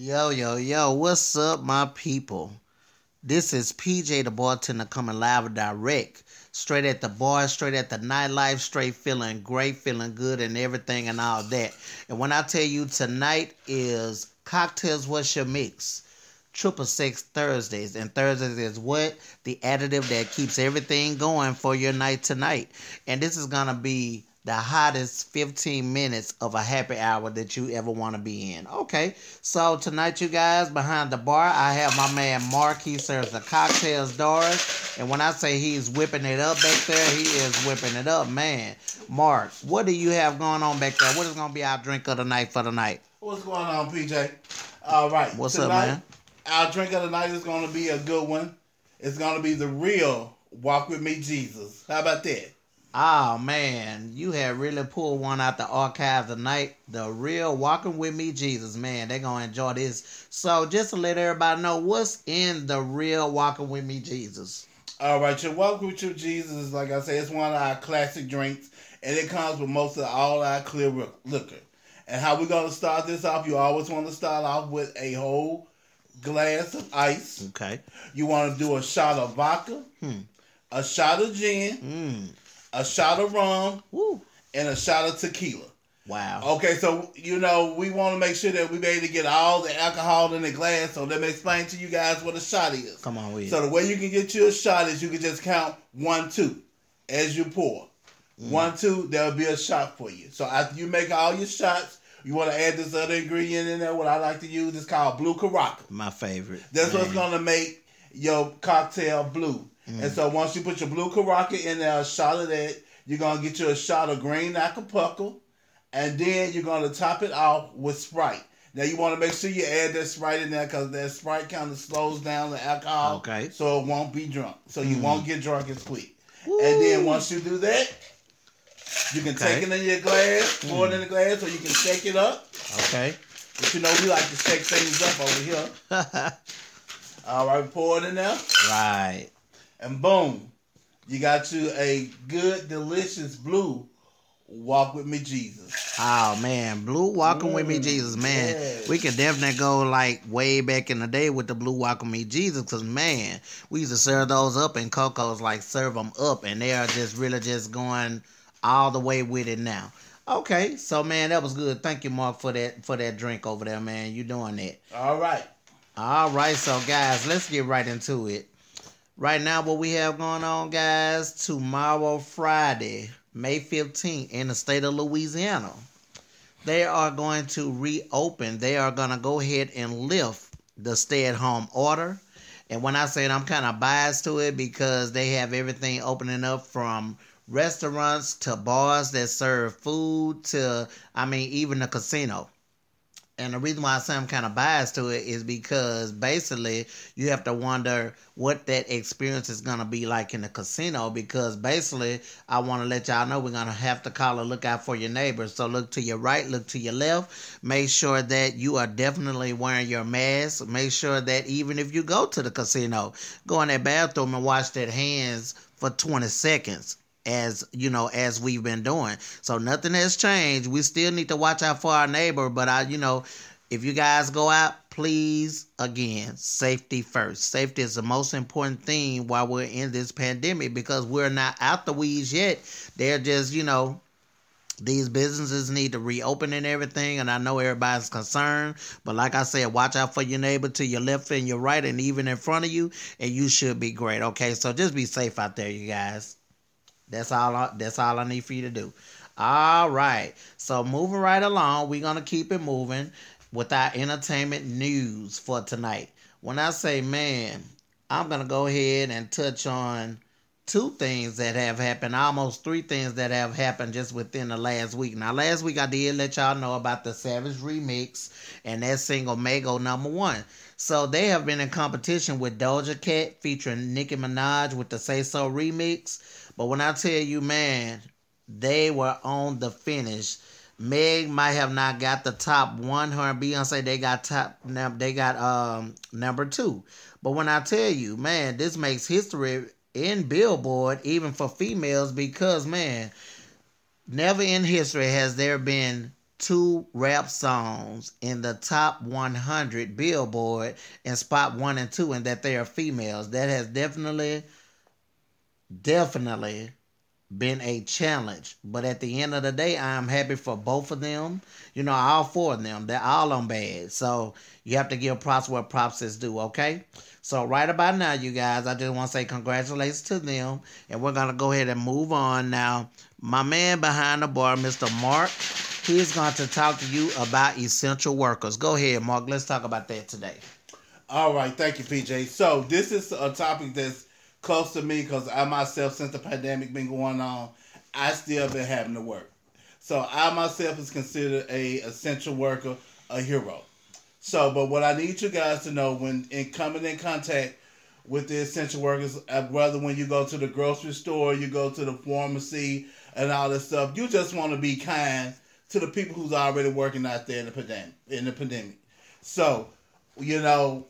Yo, yo, yo, what's up, my people? This is PJ the bartender coming live direct. Straight at the bar, straight at the nightlife, straight feeling great, feeling good, and everything and all that. And when I tell you tonight is Cocktails What's Your Mix? Triple Sec Thursdays. And Thursdays is what? The additive that keeps everything going for your night tonight. And this is going to be the hottest 15 minutes of a happy hour that you ever want to be in. Okay, so tonight, you guys, behind the bar, I have my man Marc. He serves the cocktails Dorris. And when I say he's whipping it up back there, he is whipping it up, man. Marc, what do you have going on back there? What is going to be our drink of the night for tonight? What's going on, PJ? All right. What's up, tonight, man? Our drink of the night is going to be a good one. It's going to be the real Walk With Me Jesus. How about that? Oh man, you have really pulled one out the archives tonight. The real walking with me Jesus, man. They're gonna enjoy this. So just to let everybody know what's in the real walking with me Jesus. All right, your Walk With You Jesus, like I say, it's one of our classic drinks, and it comes with most of all our clear liquor. And how we're going to start this off, you always want to start off with a whole glass of ice. Okay. You want to do a shot of vodka, Hmm. a shot of gin, Mm. A shot of rum, Woo. and a shot of tequila. Wow. Okay, so you know we want to make sure that we be able to get all the alcohol in the glass. So let me explain to you guys what a shot is. Come on with So the way you can get you a shot is you can just count one, two, as you pour. Mm. One, two, there'll be a shot for you. So after you make all your shots, you want to add this other ingredient in there. What I like to use is called blue curaçao. My favorite. That's what's gonna make your cocktail blue. Mm. And so once you put your blue curaçao in there, a shot of that, you're gonna get you a shot of green apple pucker, and then you're gonna top it off with Sprite. Now you want to make sure you add that Sprite in there because that Sprite kind of slows down the alcohol, Okay. so it won't be drunk. So you Mm. won't get drunk as quick. And then once you do that, you can take it in your glass, pour it in the glass, or you can shake it up. Okay. But you know we like to shake things up over here. All right, pour it in there. right. And boom, you got you a good, delicious blue. Walk with me, Jesus. Oh man, blue walking with me Mm, Jesus, man. yes. We can definitely go like way back in the day with the blue walking with me Jesus, cause man, we used to serve those up in Coco's, like serve them up, and they are just really just going all the way with it now. Okay, so man, that was good. Thank you, Marc, for that for that drink over there, man. You doing that? All right. All right, so guys, let's get right into it. Right now, what we have going on, guys, tomorrow, Friday, May 15th, in the state of Louisiana, they are going to reopen. They are going to go ahead and lift the stay at home order. And when I say it, I'm kind of biased to it because they have everything opening up from restaurants to bars that serve food to, I mean, even the casino. And the reason why I say I'm kind of biased to it is because basically you have to wonder what that experience is going to be like in the casino. Because basically, I want to let y'all know we're going to have to call a look out for your neighbors. So look to your right, look to your left. Make sure that you are definitely wearing your mask. Make sure that even if you go to the casino, go in that bathroom and wash their hands for 20 seconds as you know as we've been doing. So nothing has changed. We still need to watch out for our neighbor but i you know if you guys go out please again safety first. Safety is the most important thing while we're in this pandemic because we're not out the weeds yet. They're just you know these businesses need to reopen and everything and i know everybody's concerned but like i said watch out for your neighbor to your left and your right and even in front of you and you should be great okay? So just be safe out there you guys that's all. I, that's all I need for you to do. All right. So moving right along, we're gonna keep it moving with our entertainment news for tonight. When I say man, I'm gonna go ahead and touch on two things that have happened, almost three things that have happened just within the last week. Now, last week I did let y'all know about the Savage remix and that single Mago number one. So they have been in competition with Doja Cat featuring Nicki Minaj with the Say So remix. But when I tell you, man, they were on the finish. Meg might have not got the top one. Her and Beyonce, they got top. They got um number two. But when I tell you, man, this makes history in Billboard, even for females, because man, never in history has there been two rap songs in the top 100 Billboard in spot one and two, and that they are females. That has definitely, definitely been a challenge. But at the end of the day, I'm happy for both of them. You know, all four of them. They're all on bad. So you have to give props where props is due, okay? So right about now, you guys, I just want to say congratulations to them. And we're gonna go ahead and move on now. My man behind the bar, Mr. Marc, he's going to talk to you about essential workers. Go ahead, Marc. Let's talk about that today. All right, thank you, PJ. So this is a topic that's close to me because I myself, since the pandemic been going on, I still been having to work. So I myself is considered a essential worker, a hero. So, but what I need you guys to know when in coming in contact with the essential workers, uh, whether when you go to the grocery store, you go to the pharmacy, and all this stuff, you just want to be kind to the people who's already working out there in the pandemic. In the pandemic, so you know,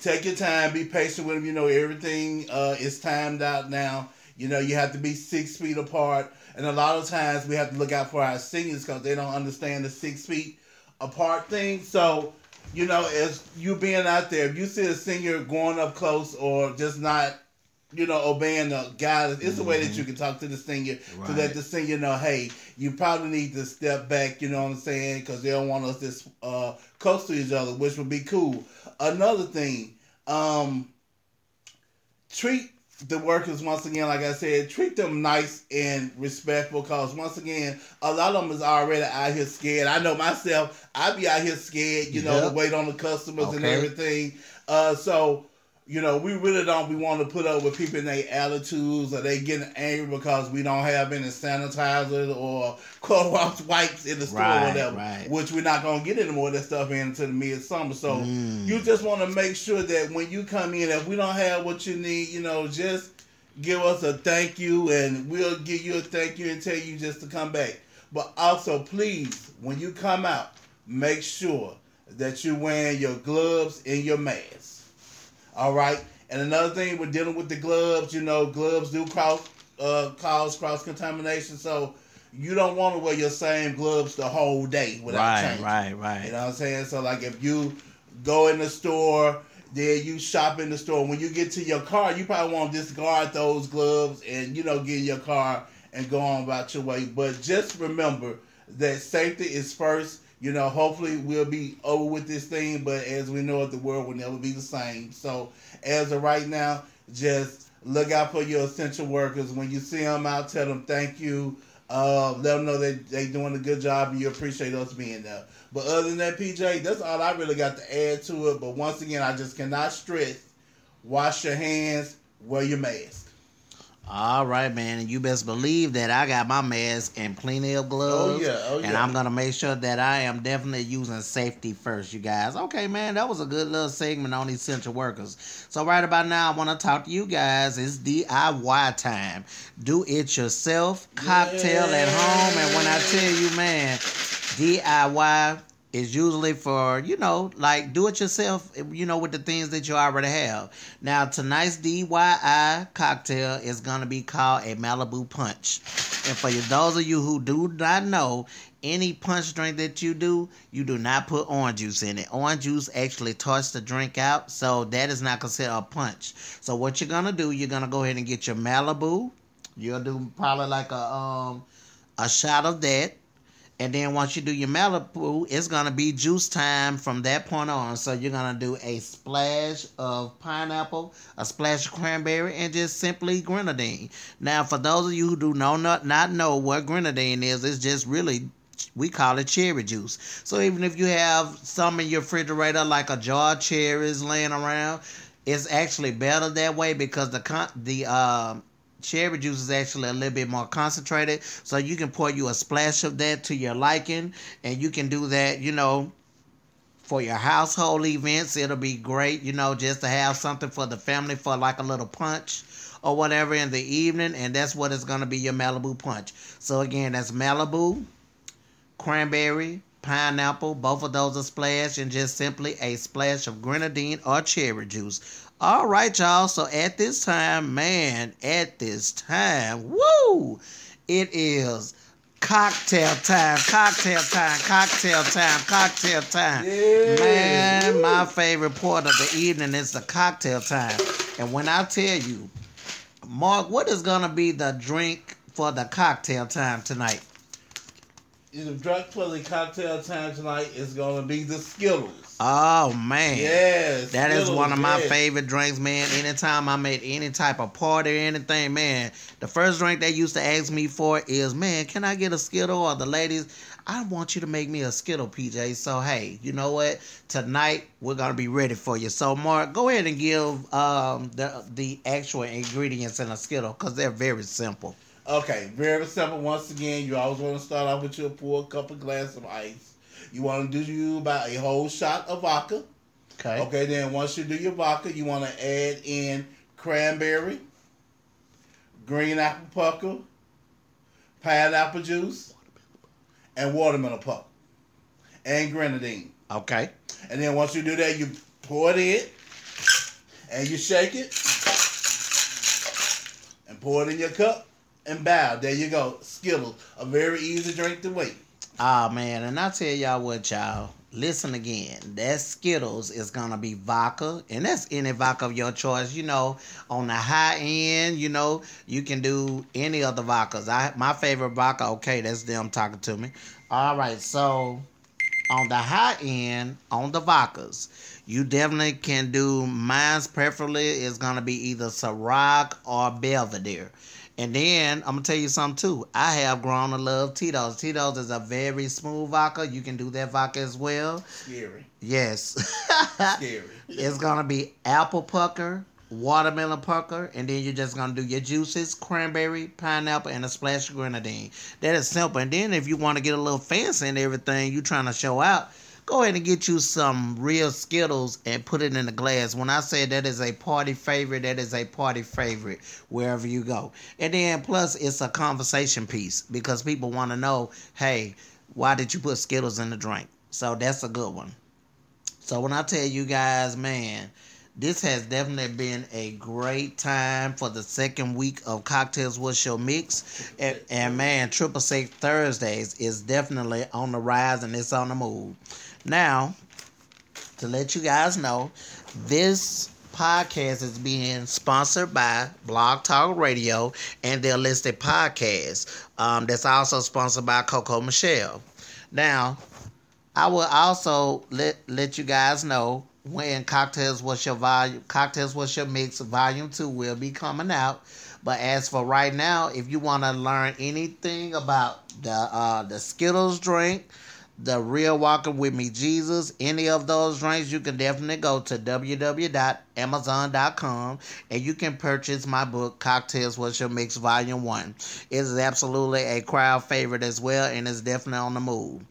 take your time, be patient with them. You know, everything uh, is timed out now. You know, you have to be six feet apart, and a lot of times we have to look out for our seniors because they don't understand the six feet apart thing. So, you know, as you being out there, if you see a senior going up close or just not, you know, obeying the guidance, it's mm-hmm. a way that mm-hmm. you can talk to the senior right. to let the senior know, hey, you probably need to step back. You know what I'm saying? Because they don't want us this uh, close to each other, which would be cool. Another thing, um, treat the workers once again, like I said, treat them nice and respectful. Cause once again, a lot of them is already out here scared. I know myself. I be out here scared, you know, to wait on the customers okay. and everything. Uh, so you know, we really don't we want to put up with people in their attitudes or they getting angry because we don't have any sanitizers or Clorox wipes in the store right, or whatever. Right. Which we're not gonna get any more of that stuff into the midsummer. So mm. you just want to make sure that when you come in, if we don't have what you need, you know, just give us a thank you and we'll give you a thank you and tell you just to come back. But also please, when you come out, make sure that you're wearing your gloves and your mask. All right. And another thing, we're dealing with the gloves. You know, gloves do cross uh, cause cross contamination. So you don't want to wear your same gloves the whole day without right, changing. Right, right, You know what I'm saying? So like if you go in the store, then you shop in the store. When you get to your car, you probably want to discard those gloves and you know get in your car and go on about your way. But just remember that safety is first you know, hopefully we'll be over with this thing, but as we know it, the world will never be the same. So as of right now, just look out for your essential workers. When you see them out, tell them thank you. Uh, let them know that they doing a good job and you appreciate us being there. But other than that, PJ, that's all I really got to add to it. But once again, I just cannot stress: wash your hands, wear your mask. All right, man. And you best believe that I got my mask and plenty of gloves. Oh, yeah. Oh, yeah. And I'm going to make sure that I am definitely using safety first, you guys. Okay, man. That was a good little segment on essential workers. So, right about now, I want to talk to you guys. It's DIY time. Do it yourself, cocktail yeah. at home. And when I tell you, man, DIY is usually for you know like do it yourself you know with the things that you already have. Now tonight's DIY cocktail is gonna be called a malibu punch. And for those of you who do not know any punch drink that you do you do not put orange juice in it. Orange juice actually torches the drink out so that is not considered a punch. So what you're gonna do you're gonna go ahead and get your malibu. You'll do probably like a um a shot of that and then once you do your Malibu, it's gonna be juice time from that point on. So you're gonna do a splash of pineapple, a splash of cranberry, and just simply grenadine. Now, for those of you who do know not not know what grenadine is, it's just really we call it cherry juice. So even if you have some in your refrigerator, like a jar of cherries laying around, it's actually better that way because the con- the uh, cherry juice is actually a little bit more concentrated. So you can pour you a splash of that to your liking, and you can do that, you know, for your household events. It'll be great, you know, just to have something for the family for like a little punch or whatever in the evening, and that's what it's gonna be your Malibu punch. So again, that's Malibu, cranberry, pineapple, both of those are splash, and just simply a splash of grenadine or cherry juice. All right, y'all. So at this time, man, at this time, woo, it is cocktail time, cocktail time, cocktail time, cocktail time. Yeah. Man, my favorite part of the evening is the cocktail time. And when I tell you, Marc, what is gonna be the drink for the cocktail time tonight? The drug for the cocktail time tonight is gonna be the Skittles. Oh man. Yes. That is one of my yes. favorite drinks, man. Anytime I'm at any type of party or anything, man, the first drink they used to ask me for is, man, can I get a Skittle? Or the ladies, I want you to make me a Skittle, PJ. So, hey, you know what? Tonight, we're going to be ready for you. So, Marc, go ahead and give um, the, the actual ingredients in a Skittle because they're very simple. Okay, very simple. Once again, you always want to start off with your pour a cup of glass of ice. You want to do you about a whole shot of vodka. Okay. Okay, then once you do your vodka, you want to add in cranberry, green apple pucker, pineapple juice, and watermelon pucker, and grenadine. Okay. And then once you do that, you pour it in, and you shake it, and pour it in your cup, and bow. There you go. Skittles, a very easy drink to make. Ah man, and I tell y'all what, y'all. Listen again. That Skittles is gonna be vodka, and that's any vodka of your choice. You know, on the high end, you know, you can do any of the vodkas. I my favorite vodka. Okay, that's them talking to me. All right, so on the high end, on the vodkas, you definitely can do. Mine's preferably is gonna be either Ciroc or Belvedere. And then I'm gonna tell you something too. I have grown to love Tito's. Tito's is a very smooth vodka. You can do that vodka as well. Scary. Yes. Scary. it's gonna be apple pucker, watermelon pucker, and then you're just gonna do your juices, cranberry, pineapple, and a splash of grenadine. That is simple. And then if you want to get a little fancy and everything, you trying to show out. Go ahead and get you some real Skittles and put it in a glass. When I say that is a party favorite, that is a party favorite wherever you go. And then plus it's a conversation piece because people want to know, hey, why did you put Skittles in the drink? So that's a good one. So when I tell you guys, man, this has definitely been a great time for the second week of Cocktails What's Your Mix. And, and man, Triple Sec Thursdays is definitely on the rise and it's on the move. Now, to let you guys know, this podcast is being sponsored by Blog Talk Radio and their listed podcast. Um, that's also sponsored by Coco Michelle. Now, I will also let let you guys know when cocktails was your volume cocktails was your mix volume two will be coming out. But as for right now, if you want to learn anything about the uh, the Skittles drink, the real Walking with Me Jesus, any of those drinks, you can definitely go to www.amazon.com and you can purchase my book, Cocktails What's Your Mix Volume 1. It is absolutely a crowd favorite as well and it's definitely on the move.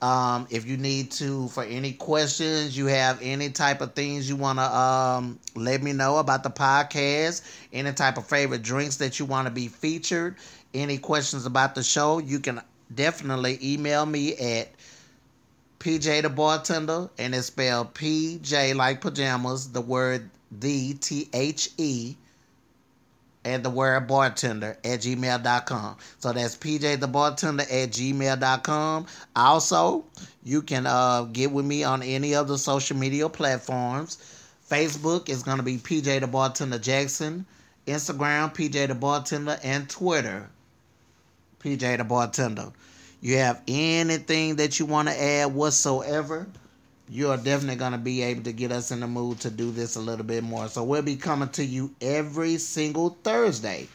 Um, if you need to, for any questions, you have any type of things you want to um, let me know about the podcast, any type of favorite drinks that you want to be featured, any questions about the show, you can definitely email me at PJ the bartender, and it's spelled PJ like pajamas, the word the T H E, and the word bartender at gmail.com. So that's PJ the bartender at gmail.com. Also, you can uh, get with me on any of the social media platforms. Facebook is going to be PJ the bartender Jackson, Instagram PJ the bartender, and Twitter PJ the bartender you have anything that you want to add whatsoever, you are definitely going to be able to get us in the mood to do this a little bit more. So we'll be coming to you every single Thursday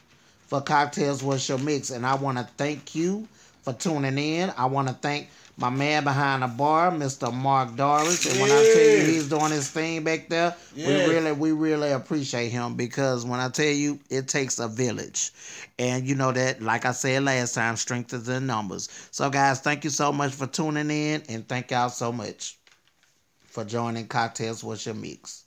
for Cocktails What's Your Mix. And I want to thank you for tuning in. I want to thank my man behind the bar, Mr. Marc Dorris. And when I tell you he's doing his thing back there, Yes. we really we really appreciate him because when I tell you it takes a village. And you know that, like I said last time, strength is in numbers. So guys, thank you so much for tuning in and thank y'all so much for joining Cocktails What's Your Mix.